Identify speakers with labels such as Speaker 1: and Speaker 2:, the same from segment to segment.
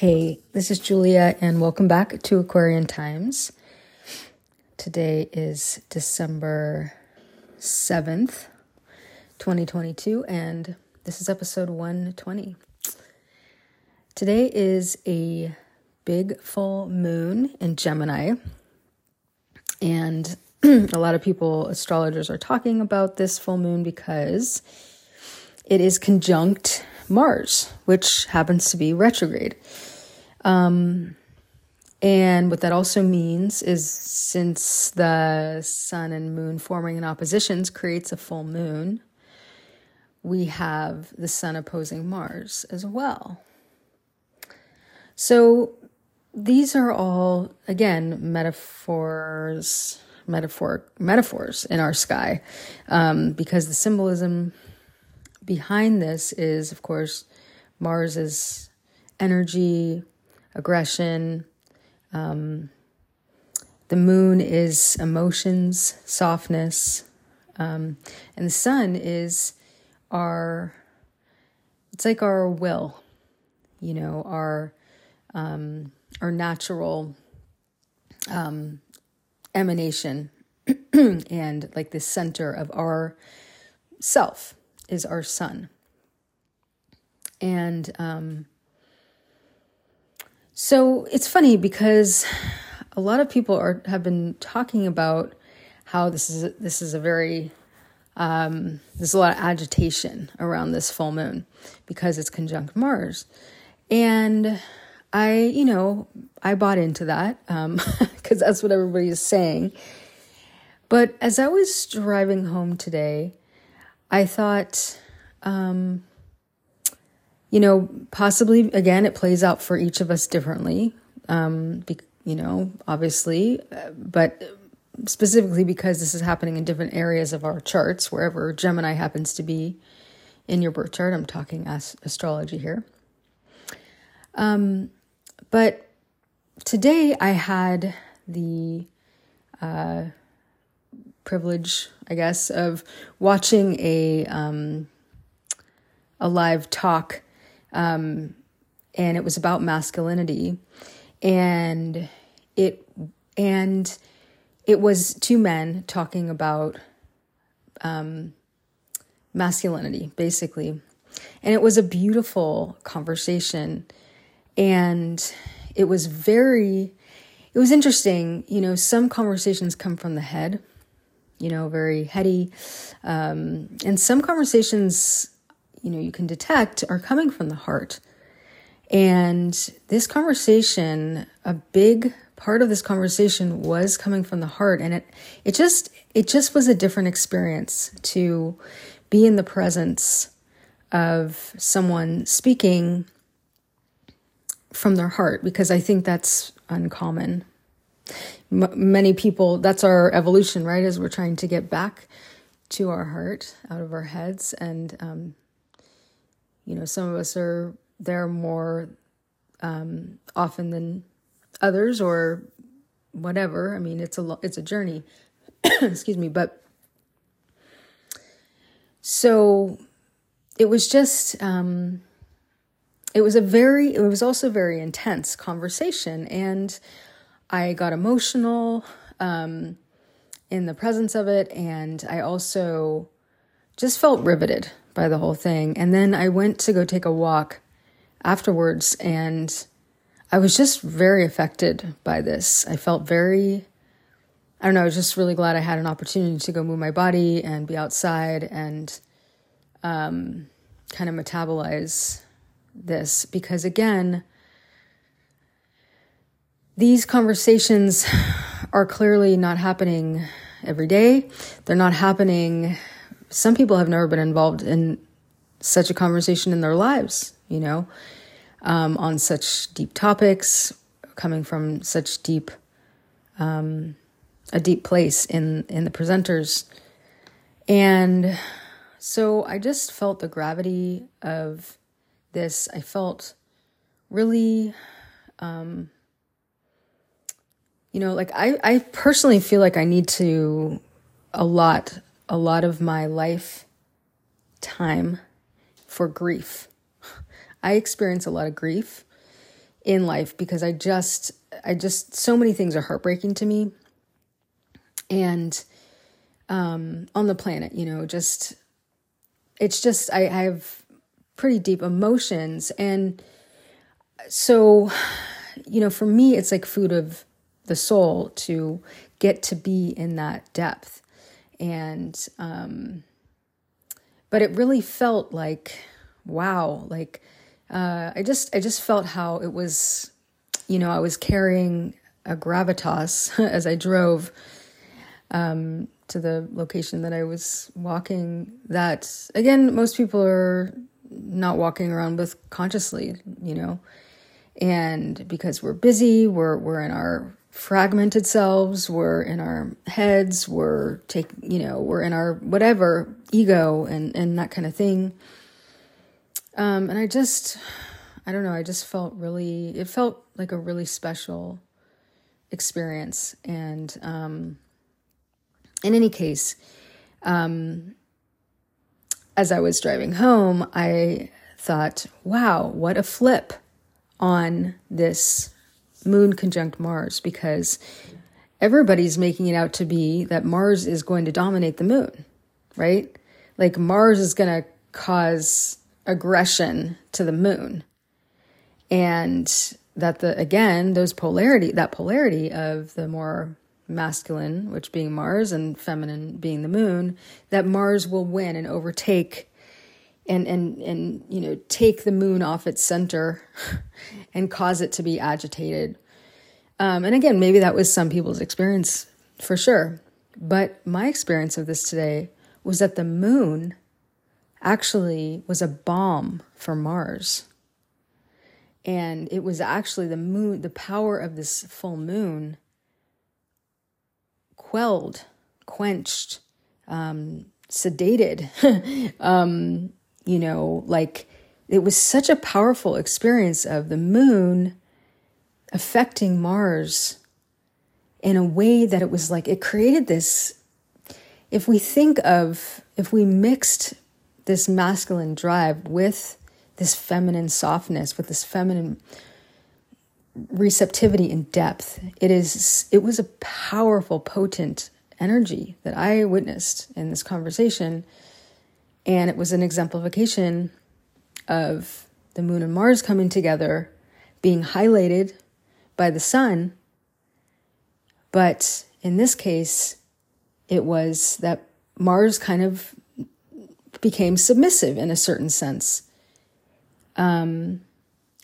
Speaker 1: Hey, this is Julia, and welcome back to Aquarian Times. Today is December 7th, 2022, and this is episode 120. Today is a big full moon in Gemini, and a lot of people, astrologers, are talking about this full moon because it is conjunct Mars, which happens to be retrograde. Um, and what that also means is since the sun and moon forming in oppositions creates a full moon, we have the sun opposing Mars as well. So these are all, again, metaphors, metaphor, metaphors in our sky, um, because the symbolism behind this is, of course, Mars's energy, aggression. Um, the moon is emotions, softness, um, and the sun is our. It's like our will, you know, our um, our natural um, emanation, and like the center of our self is our sun. And um, so it's funny because a lot of people are have been talking about how this is this is a very um, there's a lot of agitation around this full moon because it's conjunct Mars, and I you know I bought into that because um, that's what everybody is saying. But as I was driving home today, I thought, um, you know, possibly again, it plays out for each of us differently. Um, be, you know, obviously, uh, but specifically because this is happening in different areas of our charts, wherever Gemini happens to be in your birth chart. I'm talking as- astrology here. Um, but today I had the uh, privilege, I guess, of watching a um, a live talk, um, and it was about masculinity, and it and it was two men talking about um, masculinity, basically, and it was a beautiful conversation, and it was very. It was interesting, you know, some conversations come from the head you know, very heady. Um, and some conversations, you know, you can detect are coming from the heart. And this conversation, a big part of this conversation was coming from the heart. And it, it just, it just was a different experience to be in the presence of someone speaking from their heart because I think that's uncommon m- many people, that's our evolution, right? As we're trying to get back to our heart out of our heads. And, um, you know, some of us are there more um, often than others or whatever. I mean, it's a, it's a journey. Excuse me. But so it was just, um, it was a very, it was also very intense conversation. And, I got emotional um, in the presence of it, and I also just felt riveted by the whole thing. And then I went to go take a walk afterwards, and I was just very affected by this. I felt very, I don't know, I was just really glad I had an opportunity to go move my body and be outside and um, kind of metabolize this because, again, these conversations are clearly not happening every day. They're not happening. Some people have never been involved in such a conversation in their lives, you know, um, on such deep topics, coming from such deep, um, a deep place in in the presenters, and so I just felt the gravity of this. I felt really. Um, you know, like I, I personally feel like I need to a lot, a lot of my life time for grief. I experience a lot of grief in life because I just, I just, so many things are heartbreaking to me. And um, on the planet, you know, just, it's just, I, I have pretty deep emotions. And so, you know, for me, it's like food of the soul to get to be in that depth. And, um, but it really felt like, wow, like, uh, I just, I just felt how it was, you know, I was carrying a gravitas as I drove, um, to the location that I was walking that again most people are not walking around with consciously, you know. And because we're busy, we're we're in our fragmented selves, we're in our heads, we're take you know, we're in our whatever ego and and that kind of thing. Um, and I just, I don't know, I just felt really, it felt like a really special experience. And um, in any case, um, as I was driving home, I thought, wow, what a flip on this moon conjunct Mars because everybody's making it out to be that Mars is going to dominate the moon, right? Like Mars is going to cause aggression to the moon. And that the again, those polarity, that polarity of the more masculine, which being Mars, and feminine being the moon, that Mars will win and overtake and and and you know take the moon off its center and cause it to be agitated. Um, and again, maybe that was some people's experience for sure. But my experience of this today was that the moon actually was a bomb for Mars. And it was actually the moon, the power of this full moon quelled, quenched, um, sedated. um, you know, like it was such a powerful experience of the moon affecting Mars in a way that it was like it created this. If we think of, if we mixed this masculine drive with this feminine softness, with this feminine receptivity and depth. It is it was a powerful, potent energy that I witnessed in this conversation. And it was an exemplification of the moon and Mars coming together, being highlighted by the sun. But in this case, it was that Mars kind of became submissive in a certain sense. Um,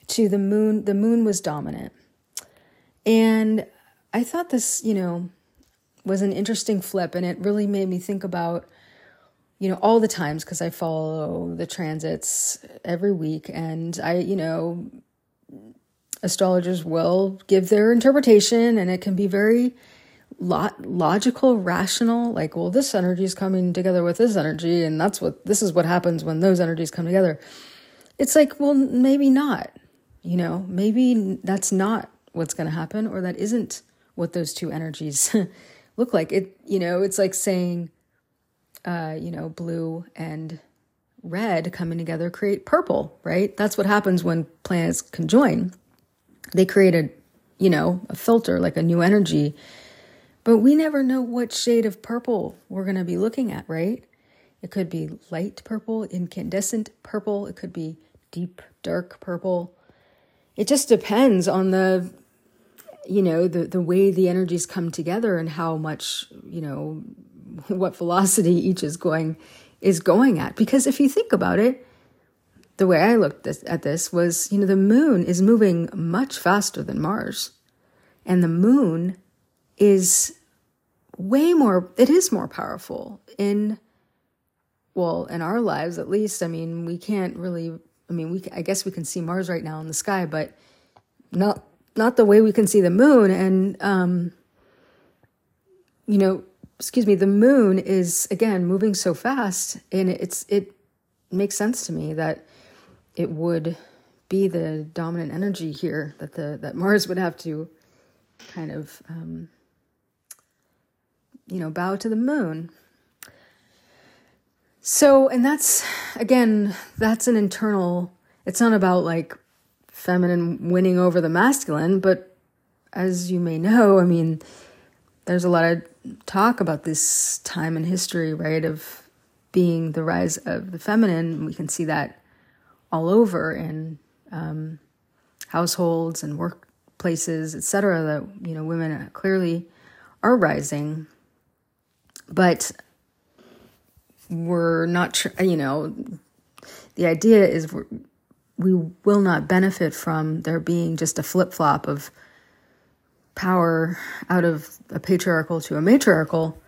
Speaker 1: to the moon. The moon was dominant. And I thought this, you know, was an interesting flip. And it really made me think about, you know, all the times because I follow the transits every week. And I, you know, astrologers will give their interpretation and it can be very logical, rational, like, well, this energy is coming together with this energy, and that's what this is what happens when those energies come together. It's like, well, maybe not. You know, maybe that's not what's going to happen, or that isn't what those two energies look like. It, you know, it's like saying, uh, you know, blue and red coming together create purple, right? That's what happens when planets conjoin. They create a, you know, a filter, like a new energy. But we never know what shade of purple we're going to be looking at, right? It could be light purple, incandescent purple. It could be deep, dark purple it just depends on the you know the the way the energies come together and how much you know what velocity each is going is going at. Because if you think about it the way i looked at this was you know the moon is moving much faster than mars. And the moon is way more it is more powerful in well in our lives at least. I mean we can't really I mean, we I guess we can see Mars right now in the sky, but not not the way we can see the moon. And um, you know, excuse me, the moon is again moving so fast, and it's it makes sense to me that it would be the dominant energy here that the that Mars would have to kind of um, you know bow to the moon. So, and that's again, that's an internal, it's not about like feminine winning over the masculine, but as you may know, I mean, there's a lot of talk about this time in history, right, of being the rise of the feminine. We can see that all over in um, households and workplaces, etc. That you know, women clearly are rising, but we're not. Tr- you know, the idea is we will not benefit from there being just a flip flop of power out of a patriarchal to a matriarchal,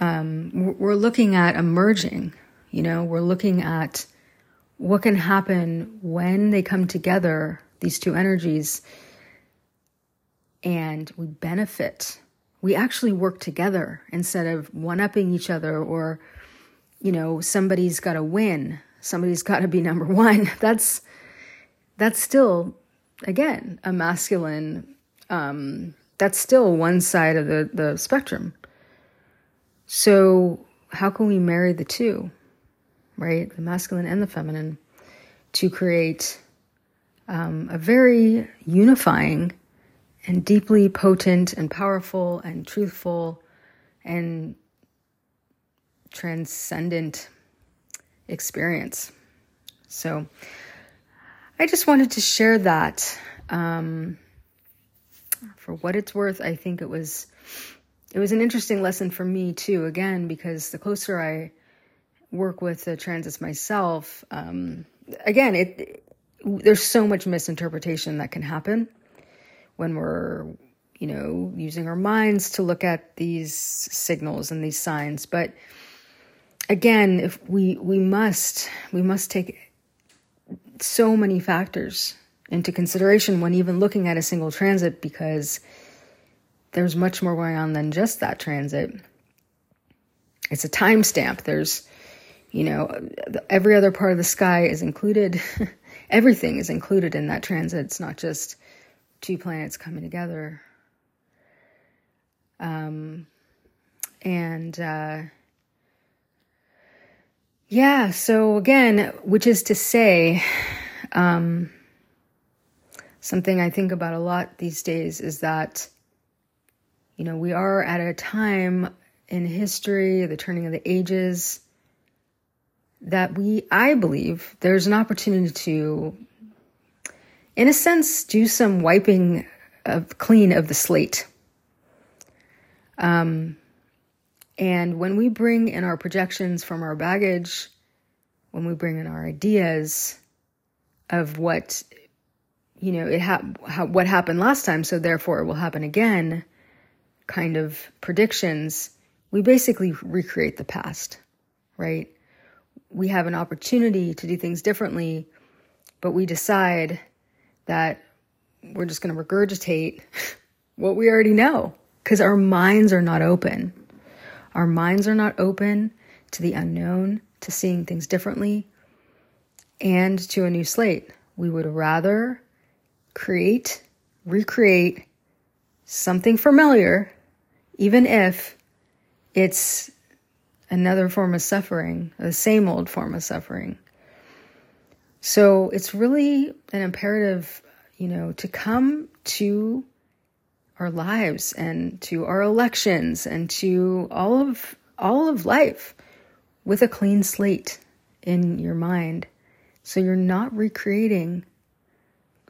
Speaker 1: um, we're looking at emerging. You know, we're looking at what can happen when they come together, these two energies, and we benefit. We actually work together instead of one upping each other or, you know, somebody's got to win, somebody's got to be number one. That's that's still, again, a masculine um, that's still one side of the, the spectrum. So, how can we marry the two, right? The masculine and the feminine, to create um, a very unifying and deeply potent and powerful and truthful and transcendent experience. So, I just wanted to share that. Um, for what it's worth, I think it was it was an interesting lesson for me too. Again, because the closer I work with the transits myself, um, again, it, it there's so much misinterpretation that can happen when we're you know using our minds to look at these signals and these signs but again if we we must we must take so many factors into consideration when even looking at a single transit because there's much more going on than just that transit. It's a timestamp. There's, you know, every other part of the sky is included. Everything is included in that transit. It's not just two planets coming together. Um, and, uh, yeah, so again, which is to say, um, something I think about a lot these days is that, you know, we are at a time in history, the turning of the ages, that we, I believe, there's an opportunity to, in a sense, do some wiping of clean of the slate. Um, and when we bring in our projections from our baggage, when we bring in our ideas of what you know, it ha- ha- what happened last time, so therefore it will happen again kind of predictions, we basically recreate the past, right? We have an opportunity to do things differently, but we decide that we're just going to regurgitate what we already know because our minds are not open. Our minds are not open to the unknown, to seeing things differently, and to a new slate. We would rather create, recreate something familiar, even if it's another form of suffering, the same old form of suffering. So it's really an imperative, you know, to come to our lives and to our elections and to all of all of life with a clean slate in your mind. So you're not recreating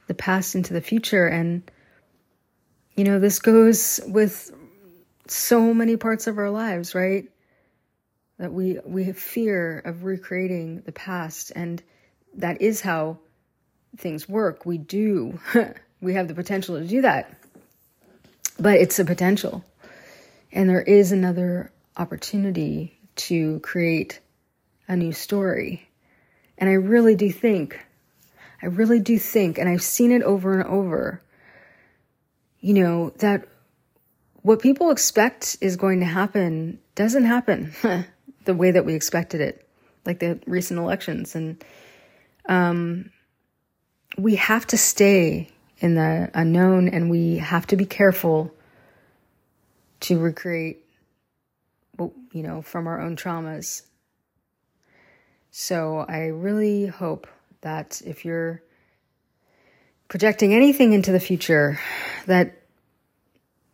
Speaker 1: the past into the future. And, you know, this goes with so many parts of our lives, right? That we, we have fear of recreating the past. And that is how things work. We do, we have the potential to do that. But it's a potential. And there is another opportunity to create a new story. And I really do think I really do think, and I've seen it over and over, you know, that what people expect is going to happen doesn't happen the way that we expected it, like the recent elections. And um, we have to stay in the unknown and we have to be careful to recreate, you know, from our own traumas. So I really hope that if you're projecting anything into the future that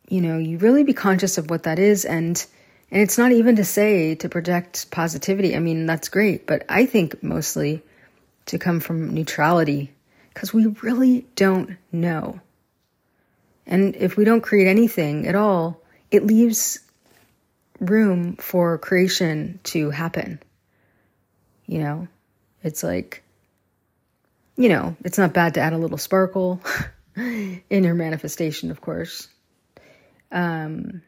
Speaker 1: you know you really be conscious of what that is. And and it's not even to say to project positivity. I mean that's great but i think mostly to come from neutrality because we really don't know. And if we don't create anything at all it leaves room for creation to happen. You know it's like you know, it's not bad to add a little sparkle in your manifestation, of course. Um,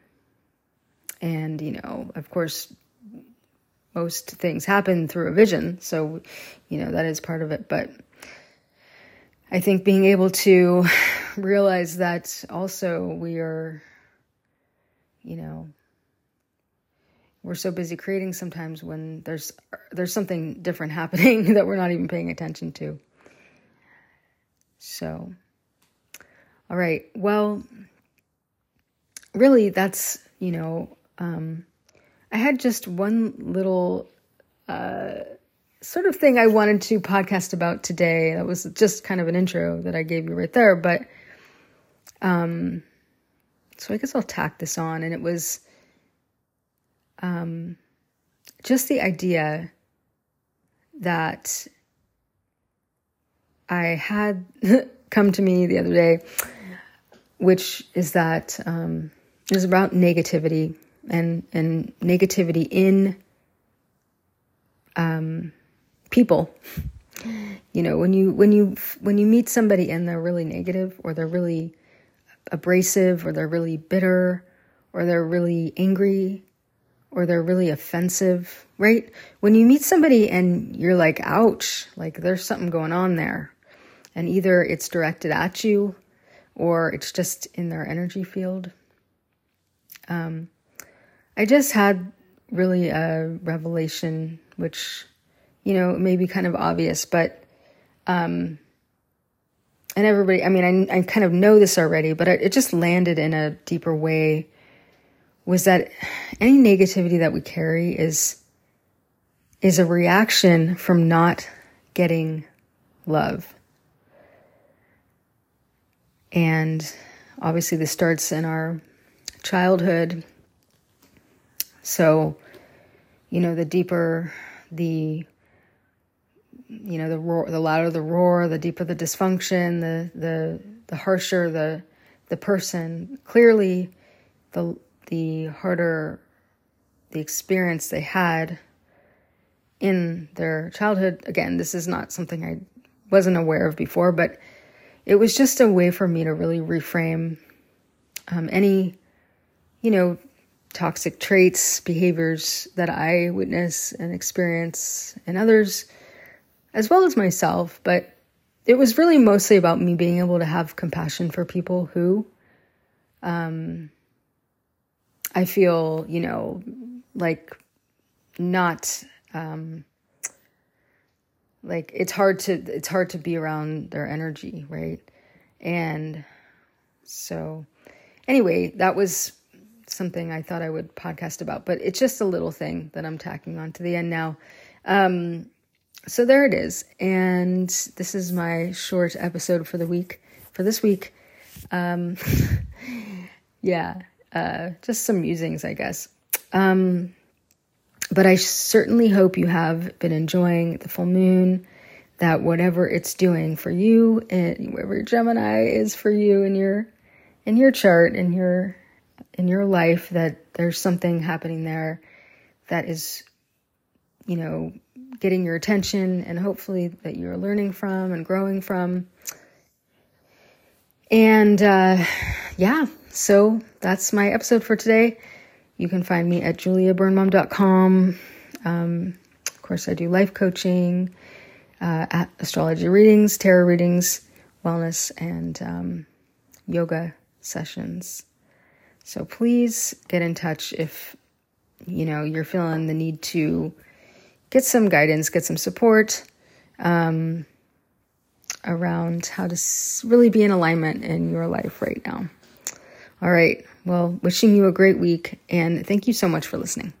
Speaker 1: and, you know, of course, most things happen through a vision. So, you know, that is part of it. But I think being able to realize that also we are, you know, we're so busy creating sometimes when there's there's something different happening that we're not even paying attention to. So, all right. Well, really, that's, you know, um, I had just one little uh, sort of thing I wanted to podcast about today. That was just kind of an intro that I gave you right there. But, um, so I guess I'll tack this on. And it was um, just the idea that I had come to me the other day, which is that um, it was about negativity and and negativity in um, people. You know, when you when you when you meet somebody and they're really negative or they're really abrasive or they're really bitter or they're really angry or they're really offensive, right? When you meet somebody and you're like, ouch, like there's something going on there, and either it's directed at you or it's just in their energy field. Um, I just had really a revelation, which, you know, may be kind of obvious, but, um, and everybody, I mean, I, I kind of know this already, but it, it just landed in a deeper way was that any negativity that we carry is, is a reaction from not getting love. And obviously, this starts in our childhood. So, you know, the deeper the you know the roar the louder the roar the deeper the dysfunction the the the harsher the the person clearly the the harder the experience they had in their childhood again this is not something i wasn't aware of before but it was just a way for me to really reframe um, any, you know, toxic traits, behaviors that I witness and experience in others, as well as myself. But it was really mostly about me being able to have compassion for people who um, I feel, you know, like not. Um, like it's hard to it's hard to be around their energy right? And so anyway that was something i thought i would podcast about but it's just a little thing that i'm tacking on to the end now. Um so there it is. And this is my short episode for the week for this week. Um yeah uh just some musings i guess. Um but I certainly hope you have been enjoying the full moon, that whatever it's doing for you and whatever Gemini is for you in your in your chart in your in your life that there's something happening there that is you know getting your attention and hopefully that you're learning from and growing from. And uh yeah so that's my episode for today you can find me at juliaburnmom.com. Um, of course, I do life coaching, uh, astrology readings, tarot readings, wellness, and um, yoga sessions. So please get in touch if you know you're feeling the need to get some guidance, get some support um, around how to really be in alignment in your life right now. All right. Well, wishing you a great week and thank you so much for listening.